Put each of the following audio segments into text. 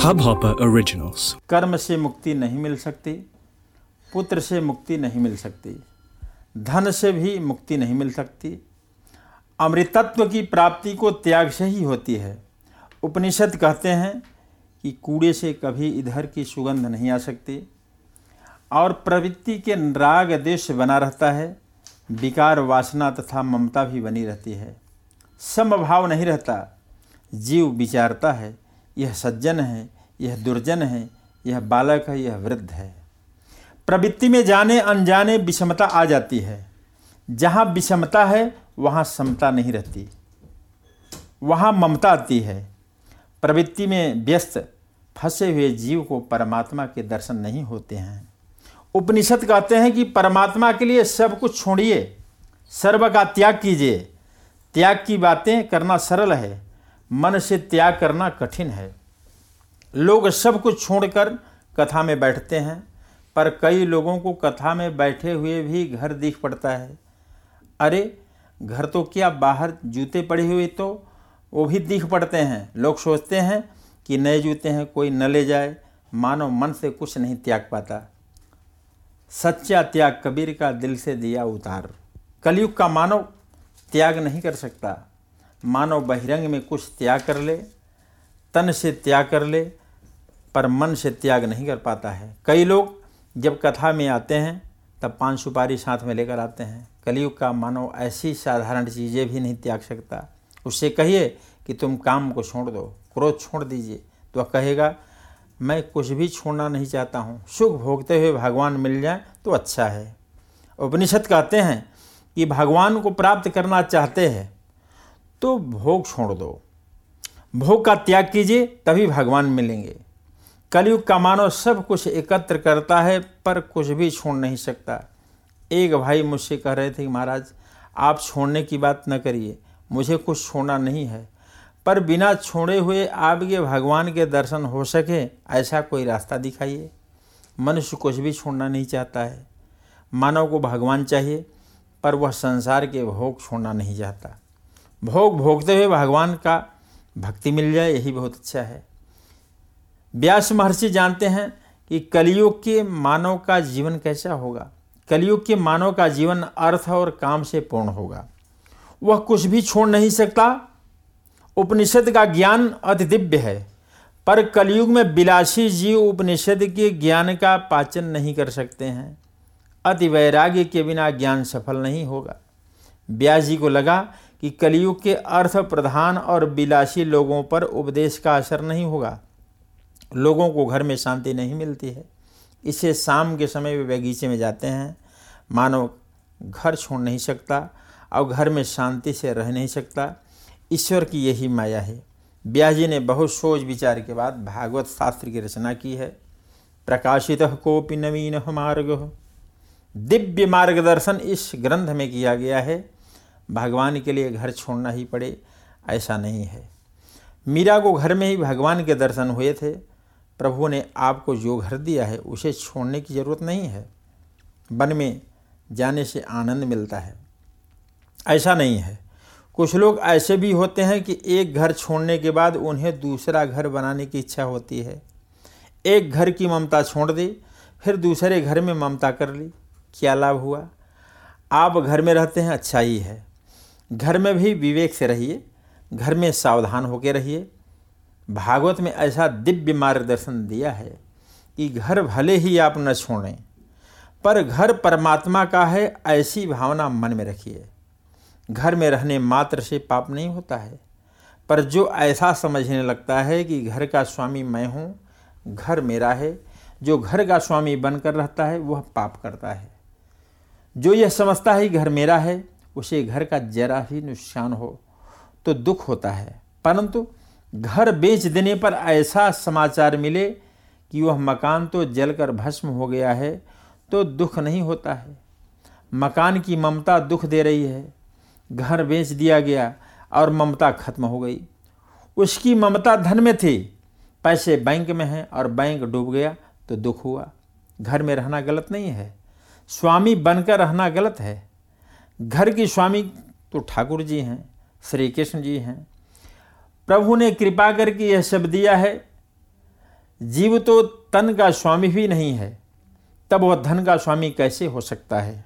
Hubhopper Originals. कर्म से मुक्ति नहीं मिल सकती, पुत्र से मुक्ति नहीं मिल सकती, धन से भी मुक्ति नहीं मिल सकती। अमृतत्व की प्राप्ति को त्याग से ही होती है। उपनिषद कहते हैं कि कूड़े से कभी इधर की सुगंध नहीं आ सकती। और प्रवृत्ति के राग देश बना रहता है, विकार वासना तथा ममता भी बनी रहती है। समभाव नहीं रहता, जीव विचारता है। यह सज्जन है, यह दुर्जन है, यह बालक है, यह वृद्ध है। प्रवृत्ति में जाने, अनजाने विषमता आ जाती है। जहाँ विषमता है, वहाँ समता नहीं रहती। वहाँ ममता आती है। प्रवृत्ति में व्यस्त, फंसे हुए जीव को परमात्मा के दर्शन नहीं होते हैं। उपनिषद कहते हैं कि परमात्मा के लिए सब कुछ छोड़िए, सर्व का त्याग कीजिए। त्याग की बातें करना सरल है। मन से त्याग करना कठिन है। लोग सब कुछ छोड़कर कथा में बैठते हैं, पर कई लोगों को कथा में बैठे हुए भी घर दिख पड़ता है। अरे, घर तो क्या बाहर जूते पड़े हुए तो वो भी दिख पड़ते हैं। लोग सोचते हैं कि नए जूते हैं, कोई न ले जाए, मानो मन से कुछ नहीं त्याग पाता। सच्चा त्याग कबीर का दिल से दिया उतार। कलयुग का मानव त्याग नहीं कर सकता। मानव बहिरंग में कुछ त्याग कर ले, तन से त्याग कर ले, पर मन से त्याग नहीं कर पाता है। कई लोग जब कथा में आते हैं, तब पान सुपारी साथ में लेकर आते हैं। कलयुग का मानव ऐसी साधारण चीज़ें भी नहीं त्याग सकता। उससे कहिए कि तुम काम को छोड़ दो, क्रोध छोड़ दीजिए। तो कहेगा, मैं कुछ भी छोड़ना नहीं चाहता हूँ। सुख भोगते हुए भगवान मिल जाए तो अच्छा है। उपनिषद कहते हैं कि भगवान को प्राप्त करना चाहते हैं। तो भोग छोड़ दो। भोग का त्याग कीजिए, तभी भगवान मिलेंगे। कलयुग का मानव सब कुछ एकत्र करता है, पर कुछ भी छोड़ नहीं सकता। एक भाई मुझसे कह रहे थे महाराज, आप छोड़ने की बात न करिए, मुझे कुछ छोड़ना नहीं है। पर बिना छोड़े हुए आपके भगवान के दर्शन हो सके, ऐसा कोई रास्ता दिखाइए। मनुष्य कुछ भी छोड़ना नहीं चाहता है। मानव को भगवान चाहिए, पर वह संसार के भोग छोड़ना नहीं चाहता। भोग भोगते हुए भगवान का भक्ति मिल जाए, यही बहुत अच्छा है। व्यास महर्षि जानते हैं कि कलयुग के मानव का जीवन कैसा होगा। कलयुग के मानव का जीवन अर्थ और काम से पूर्ण होगा। वह कुछ भी छोड़ नहीं सकता। उपनिषद का ज्ञान अति दिव्य है, पर कलयुग में विलासी जीव उपनिषद के ज्ञान का पाचन नहीं कर सकते हैं। अति वैराग्य के बिना ज्ञान सफल नहीं होगा। व्यास जी को लगा कि कलयुग के अर्थ प्रधान और विलासी लोगों पर उपदेश का असर नहीं होगा। लोगों को घर में शांति नहीं मिलती है। इसे शाम के समय वे बगीचे में जाते हैं। मानव घर छोड़ नहीं सकता और घर में शांति से रह नहीं सकता। ईश्वर की यही माया है। व्यास जी ने बहुत सोच विचार के बाद भागवत शास्त्र की रचना की है। प्रकाशित कोपि नवीन मार्ग। दिव्य मार्गदर्शन इस ग्रंथ में किया गया है। भगवान के लिए घर छोड़ना ही पड़े, ऐसा नहीं है। मीरा को घर में ही भगवान के दर्शन हुए थे। प्रभु ने आपको जो घर दिया है, उसे छोड़ने की ज़रूरत नहीं है। वन में जाने से आनंद मिलता है। ऐसा नहीं है। कुछ लोग ऐसे भी होते हैं कि एक घर छोड़ने के बाद उन्हें दूसरा घर बनाने की इच्छा होती है। एक घर की ममता छोड़ दी, फिर दूसरे घर में ममता कर ली। क्या लाभ हुआ? आप घर में रहते हैं अच्छा ही है। घर में भी विवेक से रहिए, घर में सावधान होकर रहिए। भागवत में ऐसा दिव्य मार्गदर्शन दिया है कि घर भले ही आप न छोड़ें, पर घर परमात्मा का है ऐसी भावना मन में रखिए। घर में रहने मात्र से पाप नहीं होता है, पर जो ऐसा समझने लगता है कि घर का स्वामी मैं हूँ, घर मेरा है, जो घर का स्वामी बनकर रहता है, वह पाप करता है। जो यह समझता है घर मेरा है उसे घर का जरा ही नुकसान हो तो दुख होता है। परंतु घर बेच देने पर ऐसा समाचार मिले कि वह मकान तो जलकर भस्म हो गया है तो दुख नहीं होता है। मकान की ममता दुख दे रही है। घर बेच दिया गया और ममता खत्म हो गई। उसकी ममता धन में थी, पैसे बैंक में हैं और बैंक डूब गया तो दुख हुआ। घर में रहना गलत नहीं है। स्वामी बनकर रहना गलत है। घर की स्वामी तो ठाकुर जी हैं, श्री कृष्ण जी हैं। प्रभु ने कृपा करके यह शब्द दिया है, जीव तो तन का स्वामी भी नहीं है, तब वह धन का स्वामी कैसे हो सकता है?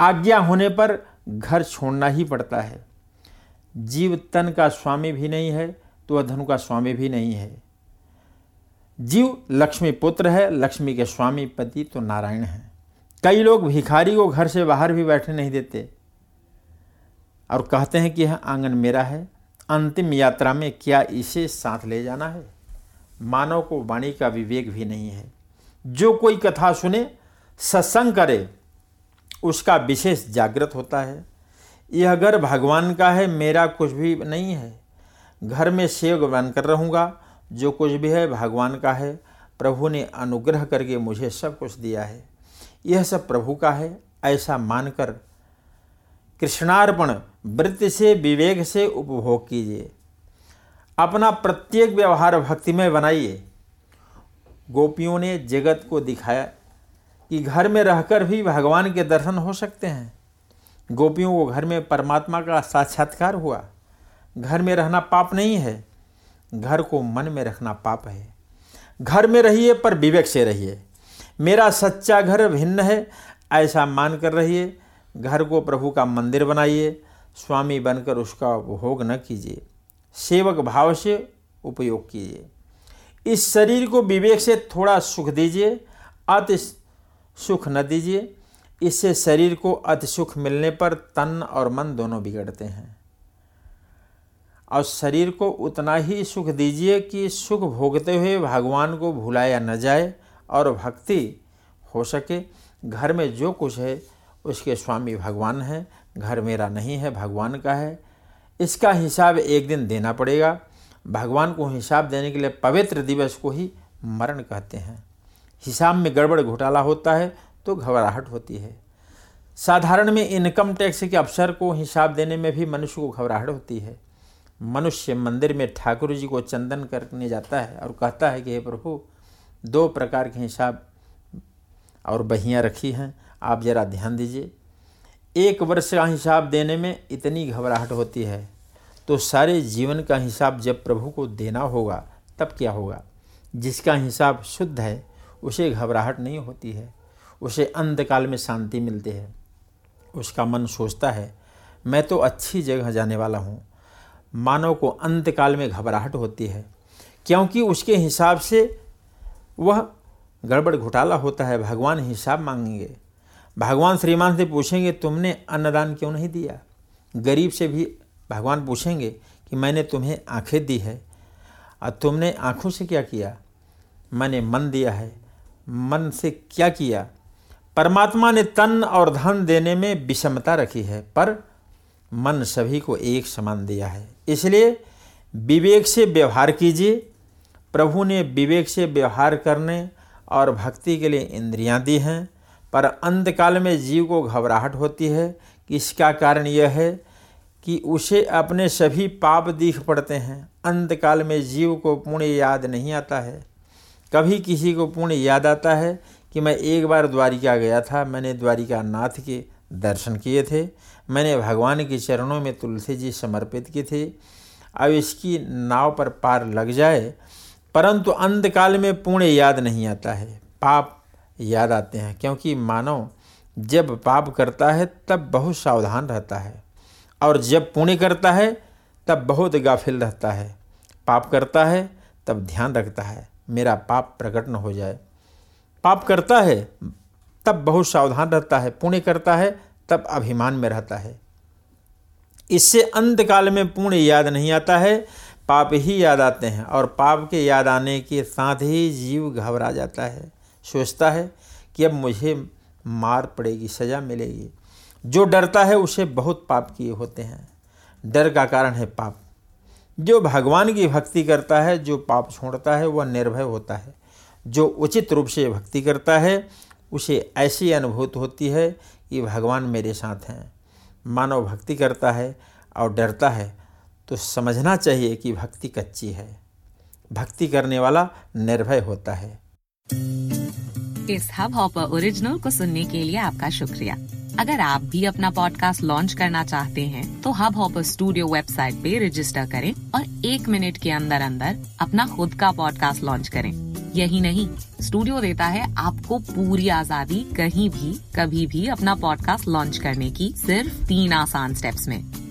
आज्ञा होने पर घर छोड़ना ही पड़ता है। जीव तन का स्वामी भी नहीं है तो वह धन का स्वामी भी नहीं है। जीव लक्ष्मी पुत्र है, लक्ष्मी के स्वामी पति तो नारायण है। कई लोग भिखारी को घर से बाहर भी बैठने नहीं देते। और कहते हैं कि यह आँगन मेरा है। अंतिम यात्रा में क्या इसे साथ ले जाना है? मानव को वाणी का विवेक भी नहीं है। जो कोई कथा सुने, सत्संग करे, उसका विशेष जागृत होता है। यह घर भगवान का है, मेरा कुछ भी नहीं है। घर में सेव बनकर रहूँगा, जो कुछ भी है भगवान का है। प्रभु ने अनुग्रह करके मुझे सब कुछ दिया है। यह सब प्रभु का है, ऐसा मानकर कृष्णार्पण वृत्ति से विवेक से उपभोग कीजिए। अपना प्रत्येक व्यवहार भक्तिमय बनाइए। गोपियों ने जगत को दिखाया कि घर में रहकर भी भगवान के दर्शन हो सकते हैं। गोपियों को घर में परमात्मा का साक्षात्कार हुआ। घर में रहना पाप नहीं है, घर को मन में रखना पाप है। घर में रहिए पर विवेक से रहिए। मेरा सच्चा घर भिन्न है, ऐसा मान कर रहिए। घर को प्रभु का मंदिर बनाइए। स्वामी बनकर उसका उपभोग न कीजिए। सेवक भाव से उपयोग कीजिए। इस शरीर को विवेक से थोड़ा सुख दीजिए, अति सुख न दीजिए। इससे शरीर को अति सुख मिलने पर तन और मन दोनों बिगड़ते हैं। और शरीर को उतना ही सुख दीजिए कि सुख भोगते हुए भगवान को भुलाया न जाए। और भक्ति हो सके। घर में जो कुछ है, उसके स्वामी भगवान हैं। घर मेरा नहीं है, भगवान का है। इसका हिसाब एक दिन देना पड़ेगा। भगवान को हिसाब देने के लिए पवित्र दिवस को ही मरण कहते हैं। हिसाब में गड़बड़ घोटाला होता है तो घबराहट होती है। साधारण में इनकम टैक्स के अफसर को हिसाब देने में भी मनुष्य को घबराहट होती है। मनुष्य मंदिर में ठाकुर जी को चंदन करने जाता है और कहता है कि, हे प्रभु दो प्रकार के हिसाब और बहियाँ रखी हैं। आप ज़रा ध्यान दीजिए। एक वर्ष का हिसाब देने में इतनी घबराहट होती है तो सारे जीवन का हिसाब जब प्रभु को देना होगा, तब क्या होगा? जिसका हिसाब शुद्ध है, उसे घबराहट नहीं होती है। उसे अंधकाल में शांति मिलती है। उसका मन सोचता है, मैं तो अच्छी जगह जाने वाला हूँ। मानव को अंतकाल में घबराहट होती है, क्योंकि उसके हिसाब से वह गड़बड़ घोटाला होता है, भगवान हिसाब मांगेंगे। भगवान श्रीमान से पूछेंगे, तुमने अन्नदान क्यों नहीं दिया? गरीब से भी भगवान पूछेंगे कि, मैंने तुम्हें आँखें दी है, और तुमने आँखों से क्या किया? मैंने मन दिया है। मन से क्या किया? परमात्मा ने तन और धन देने में विषमता रखी है, पर मन सभी को एक समान दिया है। इसलिए विवेक से व्यवहार कीजिए प्रभु ने विवेक से व्यवहार करने और भक्ति के लिए इंद्रियाँ दी हैं, पर अंतकाल में जीव को घबराहट होती है। कि इसका कारण यह है कि उसे अपने सभी पाप दिख पड़ते हैं। अंतकाल में जीव को पुण्य याद नहीं आता है। कभी किसी को पुण्य याद आता है कि मैं एक बार द्वारिका गया था। मैंने द्वारिका नाथ के दर्शन किए थे। मैंने भगवान के चरणों में तुलसी जी समर्पित की थी। अब इसकी नाव पर पार लग जाए परंतु अंतकाल में पुण्य याद नहीं आता है, पाप याद आते हैं, क्योंकि मानव जब पाप करता है, तब बहुत सावधान रहता है, और जब पुण्य करता है, तब बहुत गाफिल रहता है, पाप करता है, तब ध्यान रखता है, मेरा पाप प्रकट न हो जाए। पाप करता है, तब बहुत सावधान रहता है, पुण्य करता है, तब अभिमान में रहता है। इससे अंतकाल में पुण्य याद नहीं आता है पाप ही याद आते हैं और पाप के याद आने के साथ ही जीव घबरा जाता है, सोचता है कि अब मुझे मार पड़ेगी, सज़ा मिलेगी। जो डरता है उसे बहुत पाप किए होते हैं। डर का कारण है पाप। जो भगवान की भक्ति करता है, जो पाप छोड़ता है, वह निर्भय होता है। जो उचित रूप से भक्ति करता है, उसे ऐसी अनुभूत होती है कि भगवान मेरे साथ हैं। मानव भक्ति करता है और डरता है तो समझना चाहिए कि भक्ति कच्ची है। भक्ति करने वाला निर्भय होता है। इस हब हॉपर ओरिजिनल को सुनने के लिए आपका शुक्रिया। अगर आप भी अपना पॉडकास्ट लॉन्च करना चाहते हैं तो हब हॉपर स्टूडियो वेबसाइट पे रजिस्टर करें और एक मिनट के अंदर अंदर अपना खुद का पॉडकास्ट लॉन्च करें। यही नहीं स्टूडियो देता है आपको पूरी आज़ादी कहीं भी, कभी भी अपना पॉडकास्ट लॉन्च करने की सिर्फ़ तीन आसान स्टेप्स में।